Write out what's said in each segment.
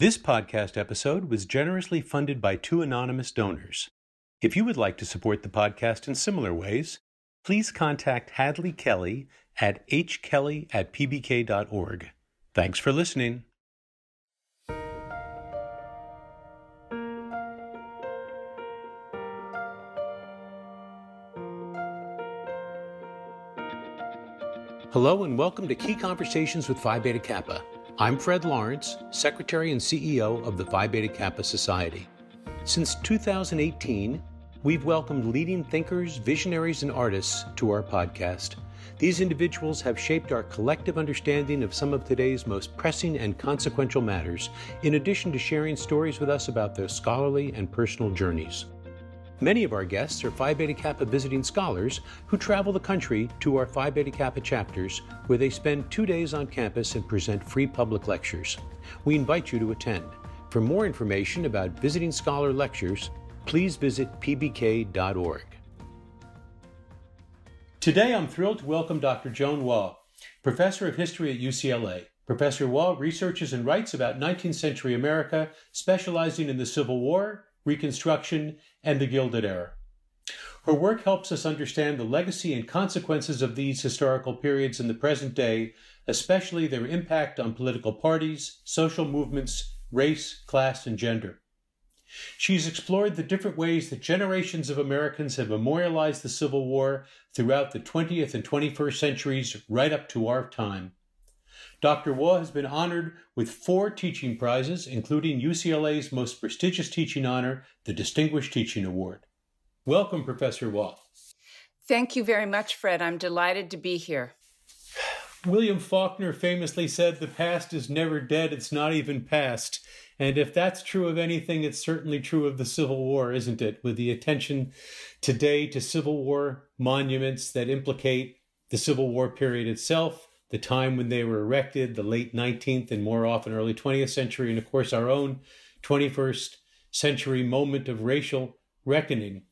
This podcast episode was generously funded by two anonymous donors. If you would like to support the podcast in similar ways, please contact Hadley Kelly at hkelly at pbk.org. Thanks for listening. Hello and welcome to Key Conversations with Phi Beta Kappa. I'm Fred Lawrence, Secretary and CEO of the Phi Beta Kappa Society. Since 2018, we've welcomed leading thinkers, visionaries, and artists to our podcast. These individuals have shaped our collective understanding of some of today's most pressing and consequential matters, in addition to sharing stories with us about their scholarly and personal journeys. Many of our guests are Phi Beta Kappa visiting scholars who travel the country to our Phi Beta Kappa chapters, where they spend two days on campus and present free public lectures. We invite you to attend. For more information about visiting scholar lectures, please visit pbk.org. Today, I'm thrilled to welcome Dr. Joan Waugh, professor of history at UCLA. Professor Waugh researches and writes about 19th century America, specializing in the Civil War, Reconstruction, and the Gilded Era. Her work helps us understand the legacy and consequences of these historical periods in the present day, especially their impact on political parties, social movements, race, class, and gender. She's explored the different ways that generations of Americans have memorialized the Civil War throughout the 20th and 21st centuries right up to our time. Dr. Waugh has been honored with four teaching prizes, including UCLA's most prestigious teaching honor, the Distinguished Teaching Award. Welcome, Professor Waugh. Thank you very much, Fred. I'm delighted to be here. William Faulkner famously said, The past is never dead, it's not even past. And if that's true of anything, it's certainly true of the Civil War, isn't it? With the attention today to Civil War monuments that implicate the Civil War period itself, the time when they were erected, the late 19th and more often early 20th century, and of course our own 21st century moment of racial reckoning.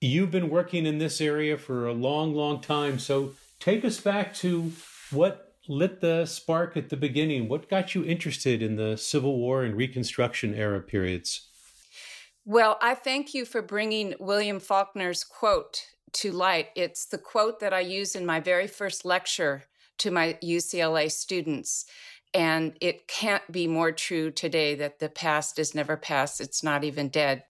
You've been working in this area for a long, long time. So take us back to what lit the spark at the beginning. What got you interested in the Civil War and Reconstruction era periods? Well, I thank you for bringing William Faulkner's quote to light. It's the quote that I use in my very first lecture to my UCLA students. And it can't be more true today that the past is never past, it's not even dead.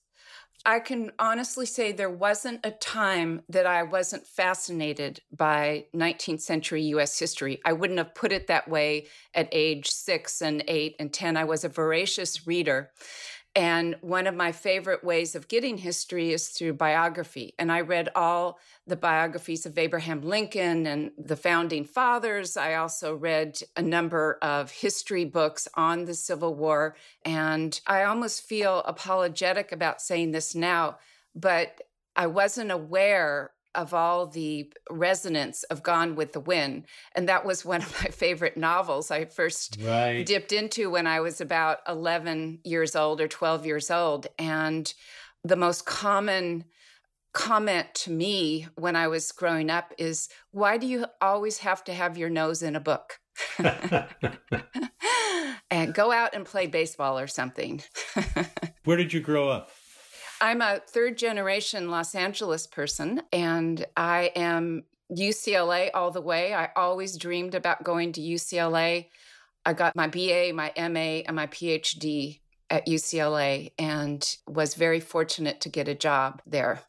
I can honestly say there wasn't a time that I wasn't fascinated by 19th century US history. I wouldn't have put it that way at age six and eight and 10. I was a voracious reader. And one of my favorite ways of getting history is through biography. And I read all the biographies of Abraham Lincoln and the founding fathers. I also read a number of history books on the Civil War. And I almost feel apologetic about saying this now, but I wasn't aware of all the resonance of Gone with the Wind. And that was one of my favorite novels I first right. dipped into when I was about 11 years old or 12 years old. And the most common comment to me when I was growing up is why do you always have to have your nose in a book? and go out and play baseball or something. Where did you grow up? I'm a third generation Los Angeles person, and I am UCLA all the way. I always dreamed about going to UCLA. I got my BA, my MA, and my PhD at UCLA and was very fortunate to get a job there.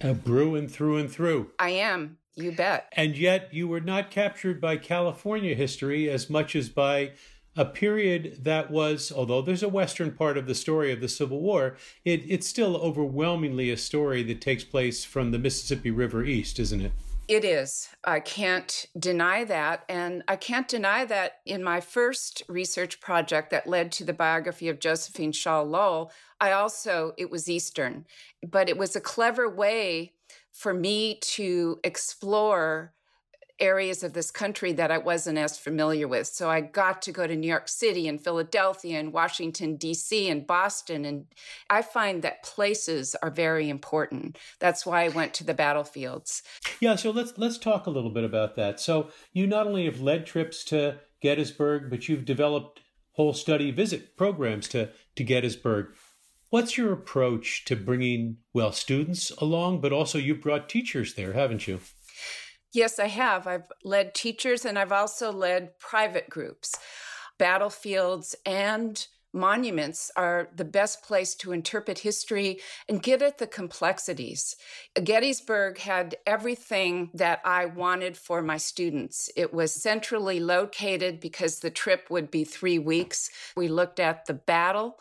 A Bruin through and through. I am, you bet. And yet you were not captured by California history as much as by a period that was, although there's a Western part of the story of the Civil War, it, it's still overwhelmingly a story that takes place from the Mississippi River east, isn't it? It is. I can't deny that. And I can't deny that in my first research project that led to the biography of Josephine Shaw Lowell, I also, it was Eastern. But it was a clever way for me to explore areas of this country that I wasn't as familiar with. So I got to go to New York City and Philadelphia and Washington, D.C. and Boston. And I find that places are very important. That's why I went to the battlefields. Yeah, so let's let's talk a little bit about that. So you not only have led trips to Gettysburg, but you've developed whole study visit programs to, to Gettysburg. What's your approach to bringing, well, students along, but also you've brought teachers there, haven't you? Yes, I have. I've led teachers and I've also led private groups, battlefields, and monuments are the best place to interpret history and get at the complexities. Gettysburg had everything that I wanted for my students. It was centrally located because the trip would be three weeks. We looked at the battle.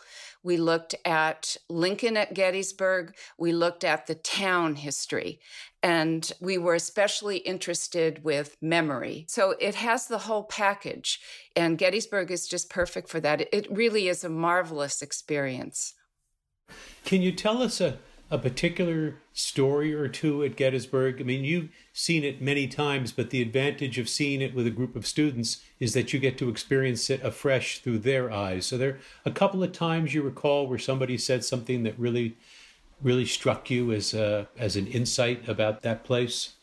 We looked at Lincoln at Gettysburg. We looked at the town history. And we were especially interested with memory. So it has the whole package. And Gettysburg is just perfect for that. It really is a marvelous experience. Can you tell us a a particular story or two at Gettysburg? I mean, you've seen it many times, but the advantage of seeing it with a group of students is that you get to experience it afresh through their eyes. So there a couple of times you recall where somebody said something that really really struck you as a, as an insight about that place?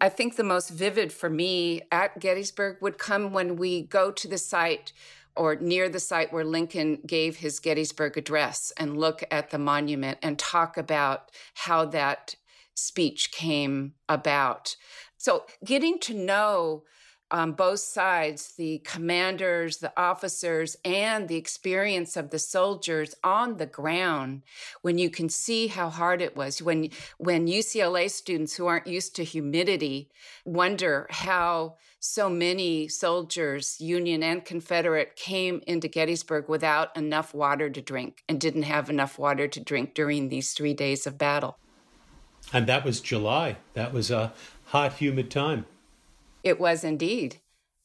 I think the most vivid for me at Gettysburg would come when we go to the site or near the site where Lincoln gave his Gettysburg Address and look at the monument and talk about how that speech came about. So, getting to know um, both sides, the commanders, the officers, and the experience of the soldiers on the ground, when you can see how hard it was, when when UCLA students who aren't used to humidity wonder how so many soldiers, Union and Confederate, came into Gettysburg without enough water to drink and didn't have enough water to drink during these three days of battle. And that was July. That was a hot, humid time. It was indeed.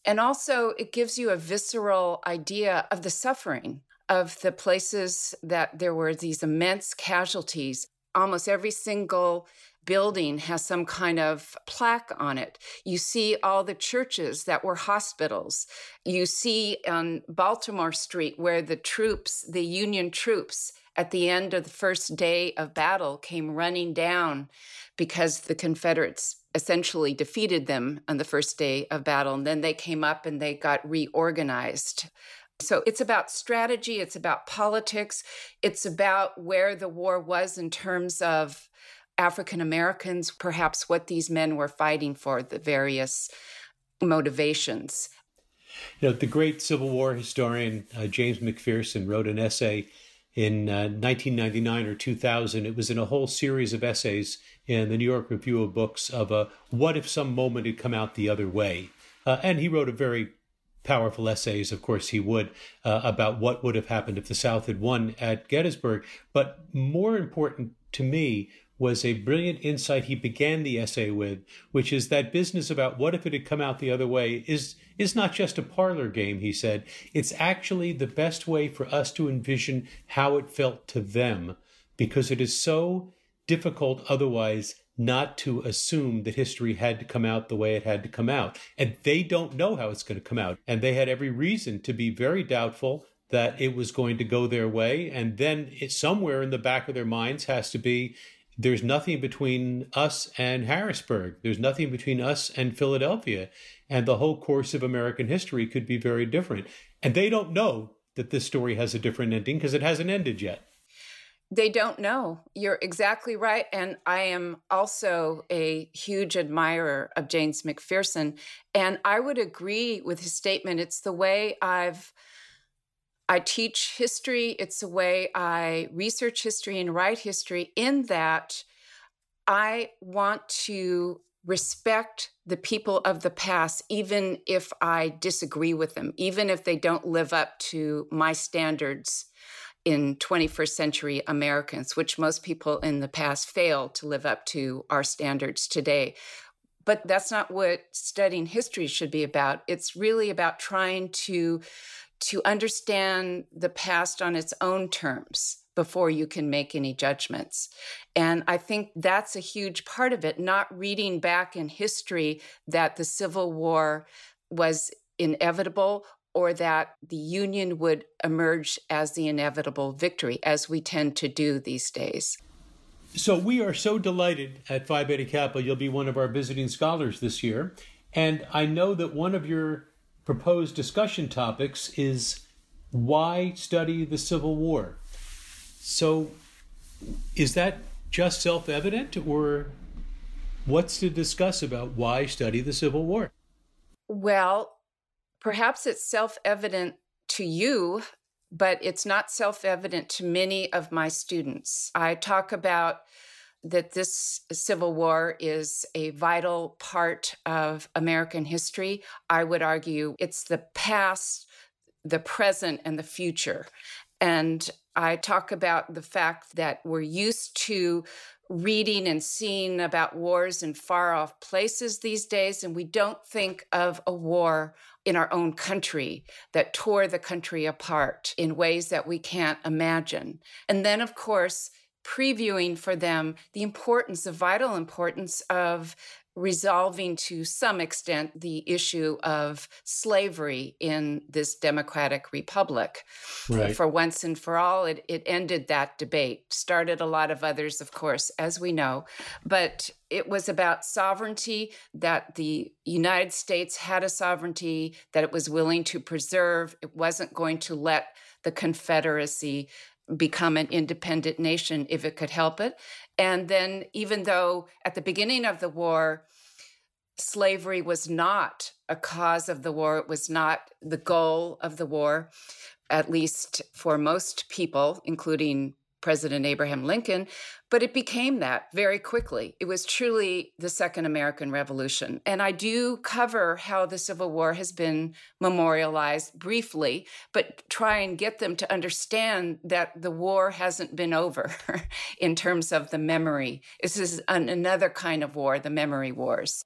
And also, it gives you a visceral idea of the suffering of the places that there were these immense casualties. Almost every single building has some kind of plaque on it. You see all the churches that were hospitals. You see on Baltimore Street where the troops, the Union troops, at the end of the first day of battle came running down because the Confederates essentially defeated them on the first day of battle. And then they came up and they got reorganized. So it's about strategy, it's about politics, it's about where the war was in terms of African Americans, perhaps what these men were fighting for, the various motivations. You know, the great Civil War historian uh, James McPherson wrote an essay in uh, 1999 or 2000. It was in a whole series of essays in the New York Review of Books of a what if some moment had come out the other way. Uh, and he wrote a very powerful essays, of course he would, uh, about what would have happened if the South had won at Gettysburg. But more important to me was a brilliant insight he began the essay with, which is that business about what if it had come out the other way is is not just a parlor game, he said. It's actually the best way for us to envision how it felt to them, because it is so difficult otherwise not to assume that history had to come out the way it had to come out. And they don't know how it's going to come out. And they had every reason to be very doubtful that it was going to go their way. And then it, somewhere in the back of their minds has to be there's nothing between us and Harrisburg. There's nothing between us and Philadelphia. And the whole course of American history could be very different. And they don't know that this story has a different ending because it hasn't ended yet. They don't know. You're exactly right. And I am also a huge admirer of James McPherson. And I would agree with his statement. It's the way I've I teach history. It's a way I research history and write history, in that I want to respect the people of the past, even if I disagree with them, even if they don't live up to my standards in 21st century Americans, which most people in the past fail to live up to our standards today. But that's not what studying history should be about. It's really about trying to to understand the past on its own terms before you can make any judgments. And I think that's a huge part of it, not reading back in history that the Civil War was inevitable or that the Union would emerge as the inevitable victory, as we tend to do these days. So we are so delighted at Phi Beta Kappa you'll be one of our visiting scholars this year. And I know that one of your proposed discussion topics is why study the Civil War? So, is that just self evident, or what's to discuss about why study the Civil War? Well, perhaps it's self evident to you, but it's not self evident to many of my students. I talk about that this Civil War is a vital part of American history. I would argue it's the past, the present, and the future. And I talk about the fact that we're used to reading and seeing about wars in far off places these days, and we don't think of a war in our own country that tore the country apart in ways that we can't imagine. And then, of course, previewing for them the importance, the vital importance of resolving to some extent the issue of slavery in this democratic republic. Right. For once and for all, it, it ended that debate, started a lot of others, of course, as we know. But it was about sovereignty, that the United States had a sovereignty that it was willing to preserve. It wasn't going to let the Confederacy become an independent nation if it could help it. And then, even though at the beginning of the war, slavery was not a cause of the war, it was not the goal of the war, at least for most people, including President Abraham Lincoln, but it became that very quickly. It was truly the Second American Revolution. And I do cover how the Civil War has been memorialized briefly, but try and get them to understand that the war hasn't been over in terms of the memory. This is an, another kind of war, the memory wars.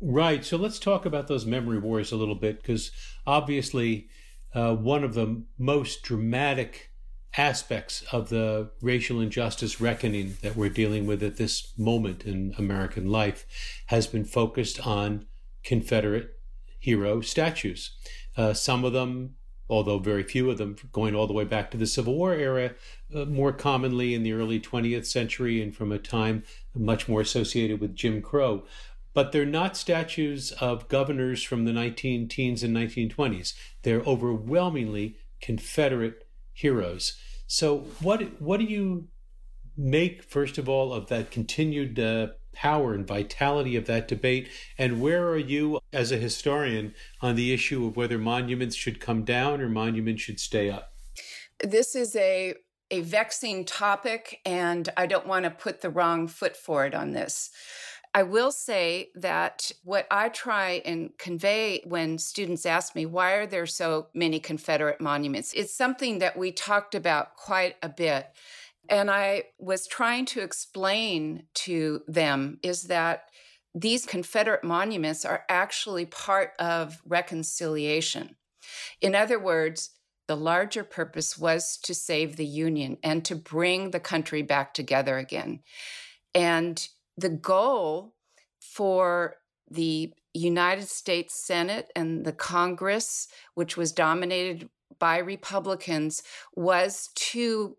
Right. So let's talk about those memory wars a little bit, because obviously, uh, one of the most dramatic aspects of the racial injustice reckoning that we're dealing with at this moment in American life has been focused on Confederate hero statues. Uh, some of them, although very few of them, going all the way back to the Civil War era, uh, more commonly in the early 20th century and from a time much more associated with Jim Crow. But they're not statues of governors from the 19 teens and 1920s. They're overwhelmingly Confederate heroes. So what what do you make first of all of that continued uh, power and vitality of that debate and where are you as a historian on the issue of whether monuments should come down or monuments should stay up? This is a a vexing topic and I don't want to put the wrong foot forward on this. I will say that what I try and convey when students ask me, why are there so many Confederate monuments? It's something that we talked about quite a bit. And I was trying to explain to them is that these Confederate monuments are actually part of reconciliation. In other words, the larger purpose was to save the Union and to bring the country back together again. And the goal for the United States Senate and the Congress, which was dominated by Republicans, was to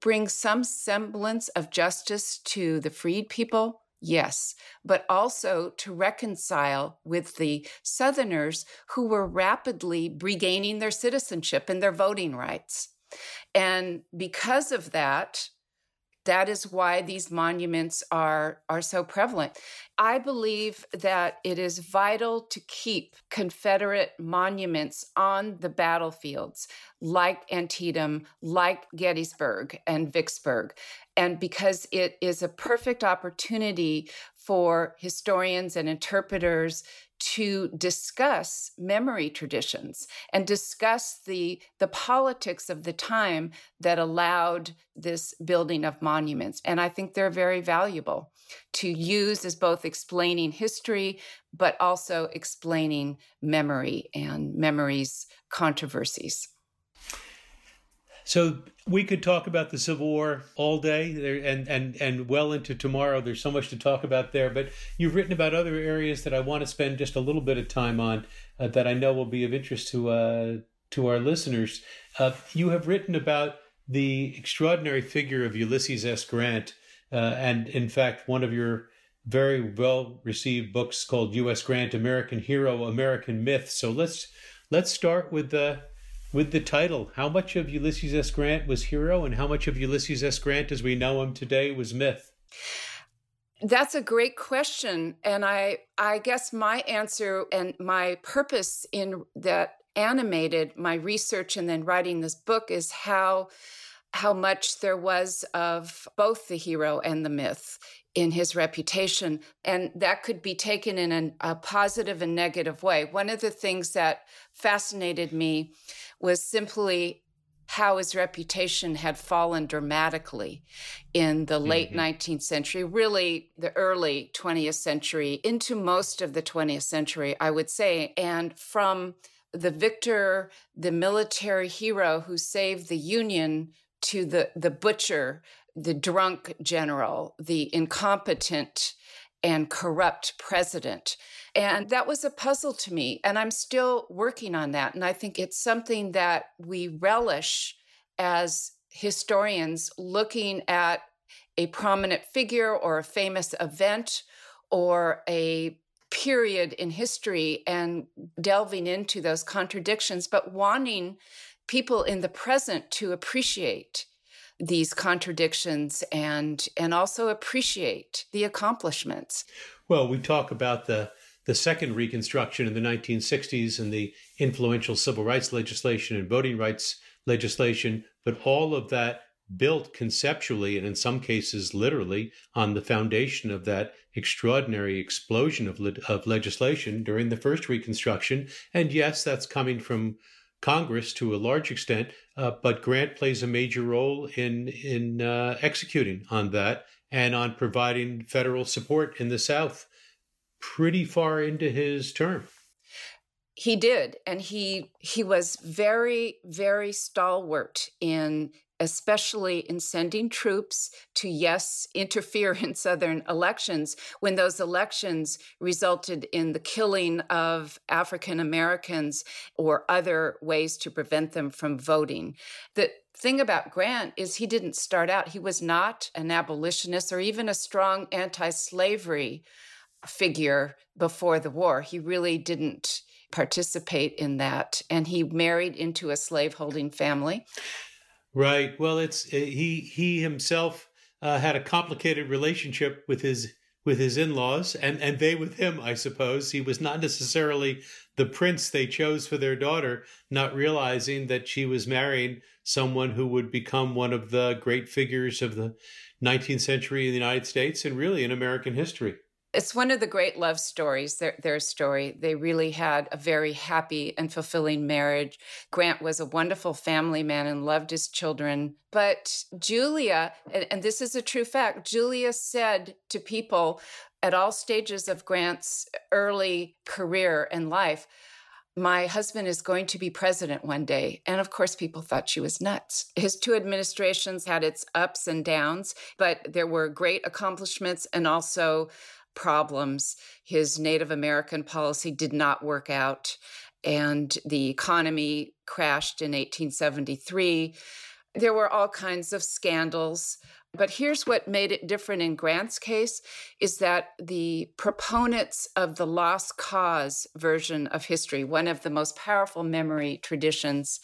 bring some semblance of justice to the freed people. Yes, but also to reconcile with the Southerners who were rapidly regaining their citizenship and their voting rights. And because of that, that is why these monuments are, are so prevalent. I believe that it is vital to keep Confederate monuments on the battlefields, like Antietam, like Gettysburg and Vicksburg. And because it is a perfect opportunity for historians and interpreters to discuss memory traditions and discuss the, the politics of the time that allowed this building of monuments. And I think they're very valuable to use as both explaining history, but also explaining memory and memory's controversies. So we could talk about the Civil War all day there, and, and, and well into tomorrow. There's so much to talk about there. But you've written about other areas that I want to spend just a little bit of time on uh, that I know will be of interest to, uh, to our listeners. Uh, you have written about the extraordinary figure of Ulysses S. Grant. Uh, and in fact, one of your very well received books called U.S. Grant American Hero, American Myth. So let's let's start with the with the title. How much of Ulysses S. Grant was hero and how much of Ulysses S. Grant as we know him today was myth? That's a great question. And I I guess my answer and my purpose in that animated my research and then writing this book is how how much there was of both the hero and the myth in his reputation. And that could be taken in an, a positive and negative way. One of the things that fascinated me was simply how his reputation had fallen dramatically in the late mm-hmm. 19th century, really the early 20th century, into most of the 20th century, I would say. And from the victor, the military hero who saved the Union, to the, the butcher, the drunk general, the incompetent and corrupt president. And that was a puzzle to me. And I'm still working on that. And I think it's something that we relish as historians looking at a prominent figure or a famous event or a period in history and delving into those contradictions, but wanting people in the present to appreciate these contradictions and and also appreciate the accomplishments. Well, we talk about the the second reconstruction in the 1960s and the influential civil rights legislation and voting rights legislation, but all of that built conceptually and in some cases literally on the foundation of that extraordinary explosion of, le- of legislation during the first reconstruction and yes that's coming from Congress to a large extent, uh, but Grant plays a major role in in uh, executing on that and on providing federal support in the South pretty far into his term. He did, and he he was very very stalwart in especially in sending troops to, yes, interfere in Southern elections when those elections resulted in the killing of African Americans or other ways to prevent them from voting. The thing about Grant is he didn't start out, he was not an abolitionist or even a strong anti slavery figure before the war. He really didn't participate in that. And he married into a slaveholding family. Right. Well, it's uh, he he himself uh, had a complicated relationship with his with his in-laws and and they with him i suppose he was not necessarily the prince they chose for their daughter not realizing that she was marrying someone who would become one of the great figures of the 19th century in the united states and really in american history it's one of the great love stories, their, their story. They really had a very happy and fulfilling marriage. Grant was a wonderful family man and loved his children. But Julia, and, and this is a true fact, Julia said to people at all stages of Grant's early career and life, my husband is going to be president one day. And of course, people thought she was nuts. His two administrations had its ups and downs, but there were great accomplishments and also problems. His Native American policy did not work out, and the economy crashed in 1873. There were all kinds of scandals. But here's what made it different in Grant's case is that the proponents of the lost cause version of history, one of the most powerful memory traditions,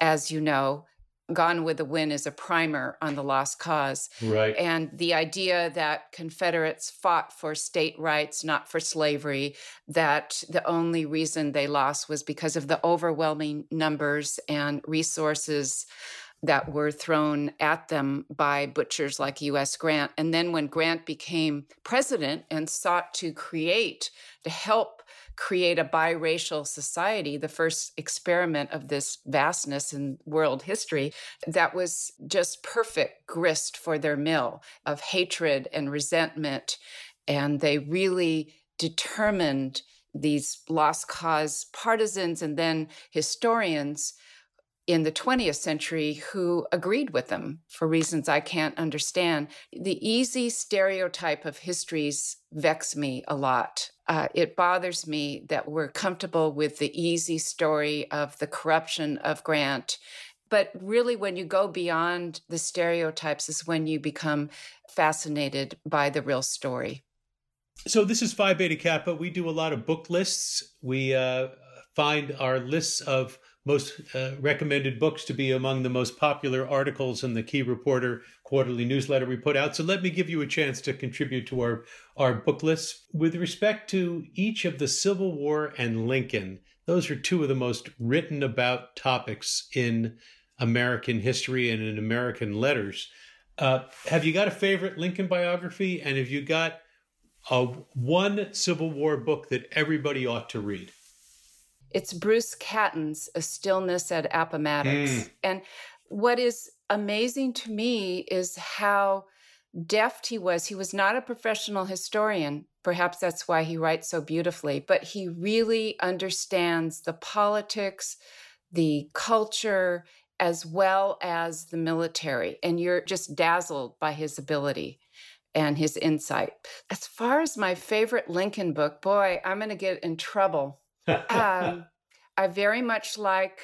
as you know, Gone with the Wind is a primer on the lost cause. Right. And the idea that Confederates fought for state rights, not for slavery, that the only reason they lost was because of the overwhelming numbers and resources that were thrown at them by butchers like U.S. Grant. And then when Grant became president and sought to create, to help create a biracial society, the first experiment of this vastness in world history, that was just perfect grist for their mill of hatred and resentment. And they really determined these lost cause partisans and then historians in the 20th century who agreed with them for reasons I can't understand. The easy stereotype of histories vex me a lot. Uh, it bothers me that we're comfortable with the easy story of the corruption of Grant. But really, when you go beyond the stereotypes, is when you become fascinated by the real story. So, this is Phi Beta Kappa. We do a lot of book lists. We uh, find our lists of most uh, recommended books to be among the most popular articles in the Key Reporter quarterly newsletter we put out. So let me give you a chance to contribute to our, our book list. With respect to each of the Civil War and Lincoln, those are two of the most written about topics in American history and in American letters. Uh, have you got a favorite Lincoln biography? And have you got a one Civil War book that everybody ought to read? It's Bruce Catton's A Stillness at Appomattox. Mm. And what is amazing to me is how deft he was. He was not a professional historian. Perhaps that's why he writes so beautifully, but he really understands the politics, the culture, as well as the military. And you're just dazzled by his ability and his insight. As far as my favorite Lincoln book, boy, I'm going to get in trouble um, I very much like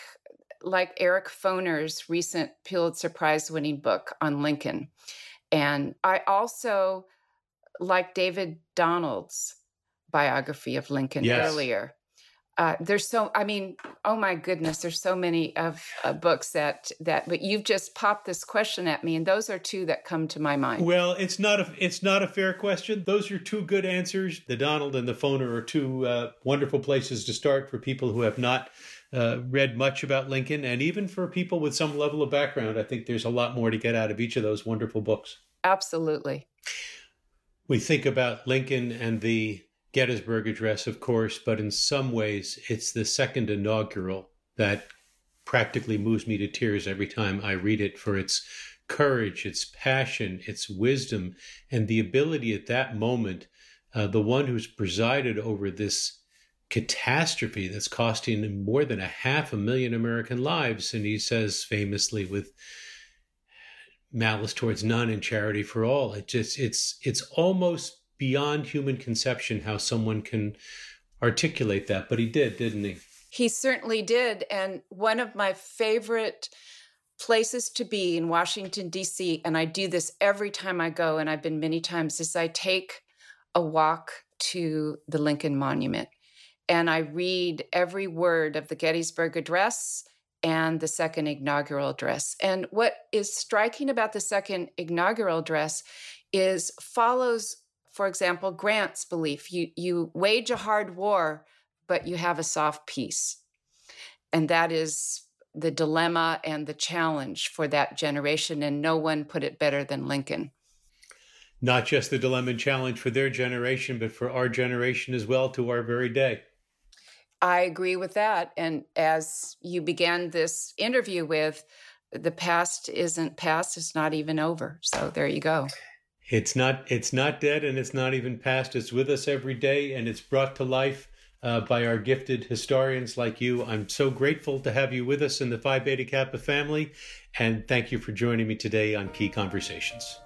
like Eric Foner's recent Pulitzer Prize winning book on Lincoln. And I also like David Donald's biography of Lincoln yes. earlier uh, there's so i mean oh my goodness there's so many of uh, books that that but you've just popped this question at me and those are two that come to my mind. Well it's not a it's not a fair question. Those are two good answers. The donald and the Foner are two uh, wonderful places to start for people who have not uh, read much about lincoln and even for people with some level of background. I think there's a lot more to get out of each of those wonderful books. Absolutely. We think about lincoln and the Gettysburg Address, of course, but in some ways it's the second inaugural that practically moves me to tears every time I read it for its courage, its passion, its wisdom, and the ability at that moment, uh, the one who's presided over this catastrophe that's costing more than a half a million American lives. And he says famously, with malice towards none and charity for all. It just it's it's almost beyond human conception how someone can articulate that. But he did, didn't he? He certainly did. And one of my favorite places to be in Washington, D.C., and I do this every time I go, and I've been many times, is I take a walk to the Lincoln Monument and I read every word of the Gettysburg Address and the second inaugural address. And what is striking about the second inaugural address is follows for example, Grant's belief you, you wage a hard war, but you have a soft peace. And that is the dilemma and the challenge for that generation. And no one put it better than Lincoln. Not just the dilemma and challenge for their generation, but for our generation as well to our very day. I agree with that. And as you began this interview with, the past isn't past, it's not even over. So there you go. It's not it's not dead and it's not even past. It's with us every day and it's brought to life uh, by our gifted historians like you. I'm so grateful to have you with us in the Phi Beta Kappa family, and thank you for joining me today on Key Conversations.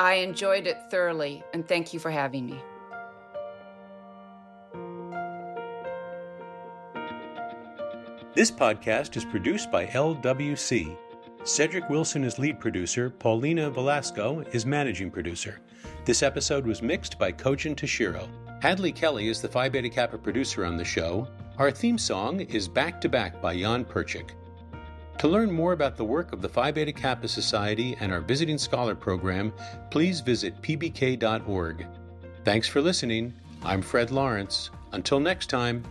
I enjoyed it thoroughly, and thank you for having me. This podcast is produced by LWC Cedric Wilson is lead producer, Paulina Velasco is managing producer. This episode was mixed by Kojin Toshiro. Hadley Kelly is the Phi Beta Kappa producer on the show. Our theme song is Back to Back by Jan Perchik. To learn more about the work of the Phi Beta Kappa Society and our Visiting Scholar program, please visit pbk.org. Thanks for listening. I'm Fred Lawrence. Until next time,